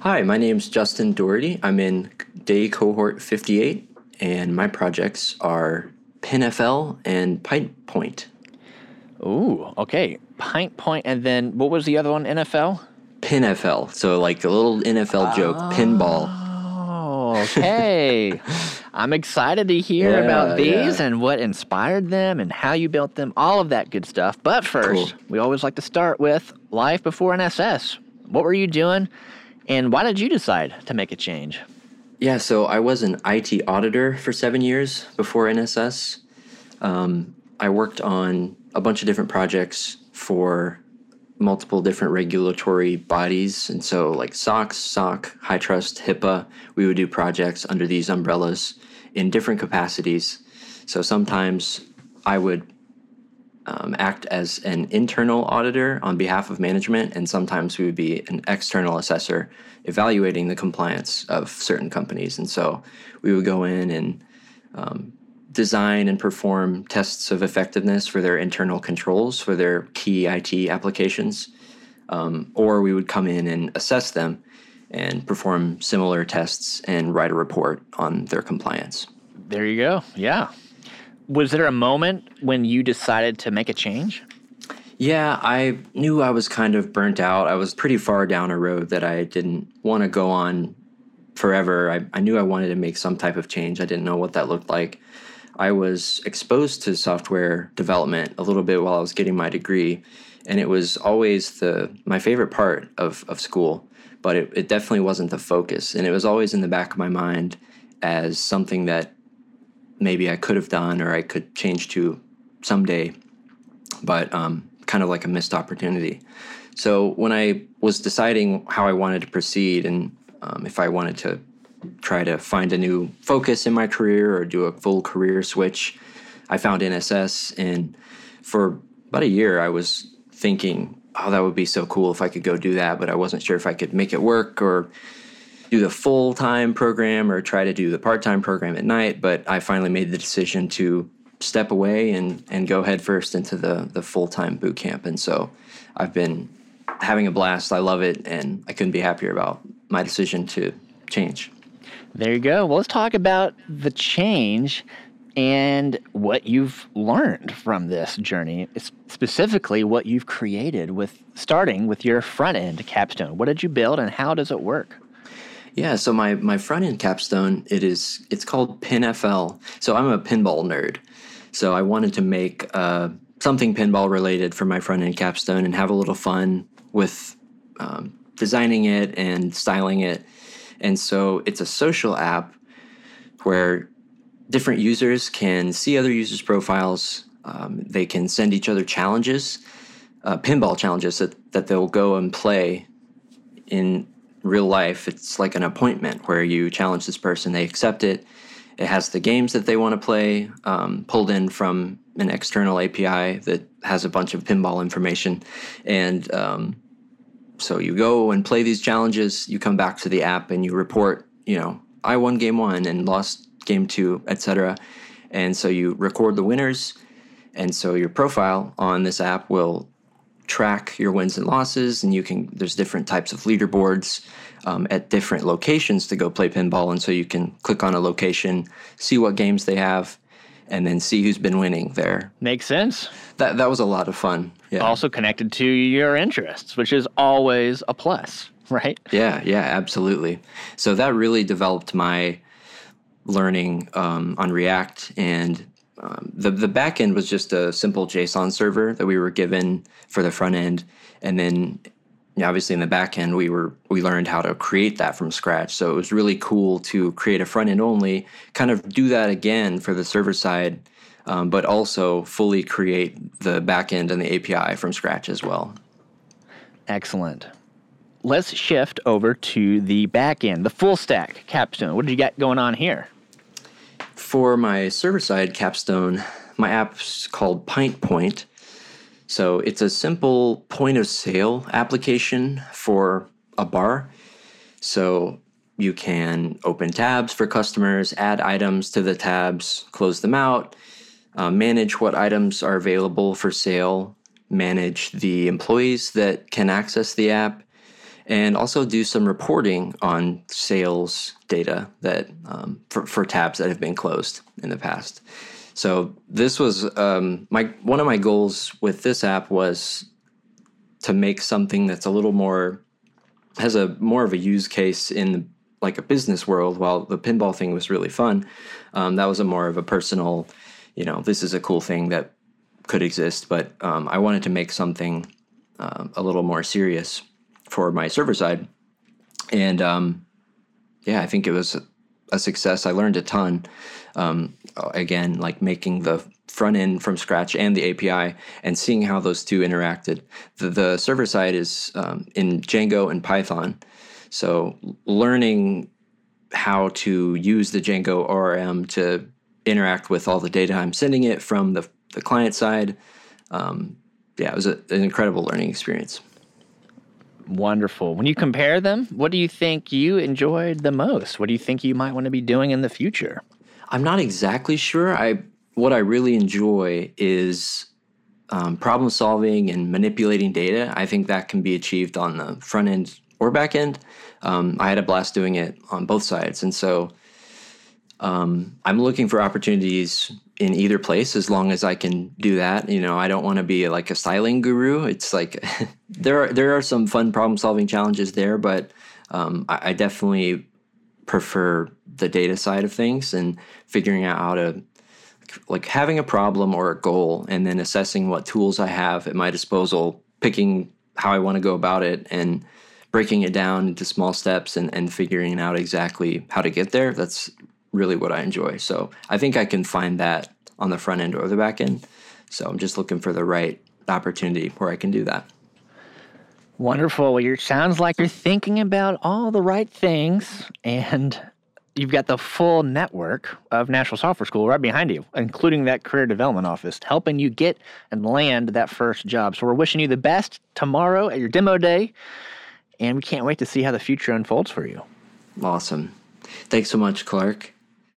Hi, my name's Justin Dority. I'm in day cohort 58, and my projects are PinFL and Pint Point. Ooh, okay. Pint Point, and then what was the other one? NFL. PinFL, so like a little NFL joke, pinball. Oh, okay. I'm excited to hear Yeah, about these yeah. and what inspired them and how you built them, all of that good stuff. But first, Cool. we always like to start with life before NSS. What were you doing, and why did you decide to make a change? Yeah, so I was an IT auditor for seven years before NSS. Um, I worked on a bunch of different projects for multiple different regulatory bodies. And so, like SOX, SOC, HITRUST, HIPAA, we would do projects under these umbrellas in different capacities. So sometimes I would um, act as an internal auditor on behalf of management, and sometimes we would be an external assessor evaluating the compliance of certain companies. And so we would go in and um, design and perform tests of effectiveness for their internal controls for their key IT applications, um, or we would come in and assess them and perform similar tests and write a report on their compliance. There you go. Yeah. Was there a moment when you decided to make a change? Yeah, I knew I was kind of burnt out. I was pretty far down a road that I didn't want to go on forever. I, I knew I wanted to make some type of change. I didn't know what that looked like. I was exposed to software development a little bit while I was getting my degree, and it was always the my favorite part of, of school, but it, it definitely wasn't the focus. And it was always in the back of my mind as something that maybe I could have done or I could change to someday but um, kind of like a missed opportunity. So when I was deciding how I wanted to proceed and um, if I wanted to try to find a new focus in my career or do a full career switch, I found NSS. And for about a year, I was thinking, oh, that would be so cool if I could go do that, but I wasn't sure if I could make it work or do the full time program or try to do the part time program at night. But I finally made the decision to step away and, and go headfirst into the, the full time boot camp. And so I've been having a blast. I love it. And I couldn't be happier about my decision to change. There you go. Well, let's talk about the change and what you've learned from this journey, specifically what you've created with starting with your front end capstone. What did you build and how does it work? Yeah, so my, my front end capstone, it is it's called PinFL. So I'm a pinball nerd. So I wanted to make uh, something pinball related for my front end capstone and have a little fun with um, designing it and styling it. And so it's a social app where different users can see other users' profiles. Um, they can send each other challenges, uh, pinball challenges that, that they'll go and play in real life. It's like an appointment where you challenge this person, they accept it. It has the games that they want to play um, pulled in from an external API that has a bunch of pinball information. And um, so you go and play these challenges, you come back to the app and you report, you know, I won game one and lost game two, etc. And so you record the winners. And so your profile on this app will track your wins and losses and you can there's different types of leaderboards um, at different locations to go play pinball and so you can click on a location see what games they have and then see who's been winning there Makes sense. that, that was a lot of fun yeah Also connected to your interests, which is always a plus, right? Yeah, yeah, absolutely. So that really developed my learning um, on React, and um, the the back end was just a simple JSON server that we were given for the front end, and then obviously in the back end we were we learned how to create that from scratch. So it was really cool to create a front end only, kind of do that again for the server side. Um, but also fully create the back end and the API from scratch as well. Excellent. Let's shift over to the back end, the full stack capstone. What did you got going on here? For my server side capstone, my app's called Pint Point. So it's a simple point of sale application for a bar. So you can open tabs for customers, add items to the tabs, close them out, uh, manage what items are available for sale, manage the employees that can access the app, and also do some reporting on sales data that um, for, for tabs that have been closed in the past. So this was um, my one of my goals with this app was to make something that's a little more has a more of a use case in like a business world. While the pinball thing was really fun, um, that was a more of a personal, you know, this is a cool thing that could exist. But um, I wanted to make something uh, a little more serious for my server side, and um, yeah, I think it was a success. I learned a ton. Um, again, like making the front end from scratch and the API and seeing how those two interacted. The, the server side is um, in Django and Python. So learning how to use the Django ORM to interact with all the data I'm sending it from the, the client side. Um, yeah, it was a, an incredible learning experience. Wonderful. When you compare them, what do you think you enjoyed the most? What do you think you might want to be doing in the future? I'm not exactly sure. I what I really enjoy is um, problem solving and manipulating data. I think that can be achieved on the front end or back end. Um, I had a blast doing it on both sides, and so um, I'm looking for opportunities in either place as long as I can do that. You know, I don't want to be like a styling guru. It's like there are there are some fun problem solving challenges there, but um, I, I, definitely prefer the data side of things and figuring out how to like having a problem or a goal and then assessing what tools I have at my disposal, picking how I want to go about it and breaking it down into small steps and, and figuring out exactly how to get there. That's really what I enjoy. So I think I can find that on the front end or the back end. So I'm just looking for the right opportunity where I can do that. Wonderful. Well, it sounds like you're thinking about all the right things and you've got the full network of Nashville Software School right behind you, including that career development office, helping you get and land that first job. So we're wishing you the best tomorrow at your demo day, and we can't wait to see how the future unfolds for you. Awesome. Thanks so much, Clark.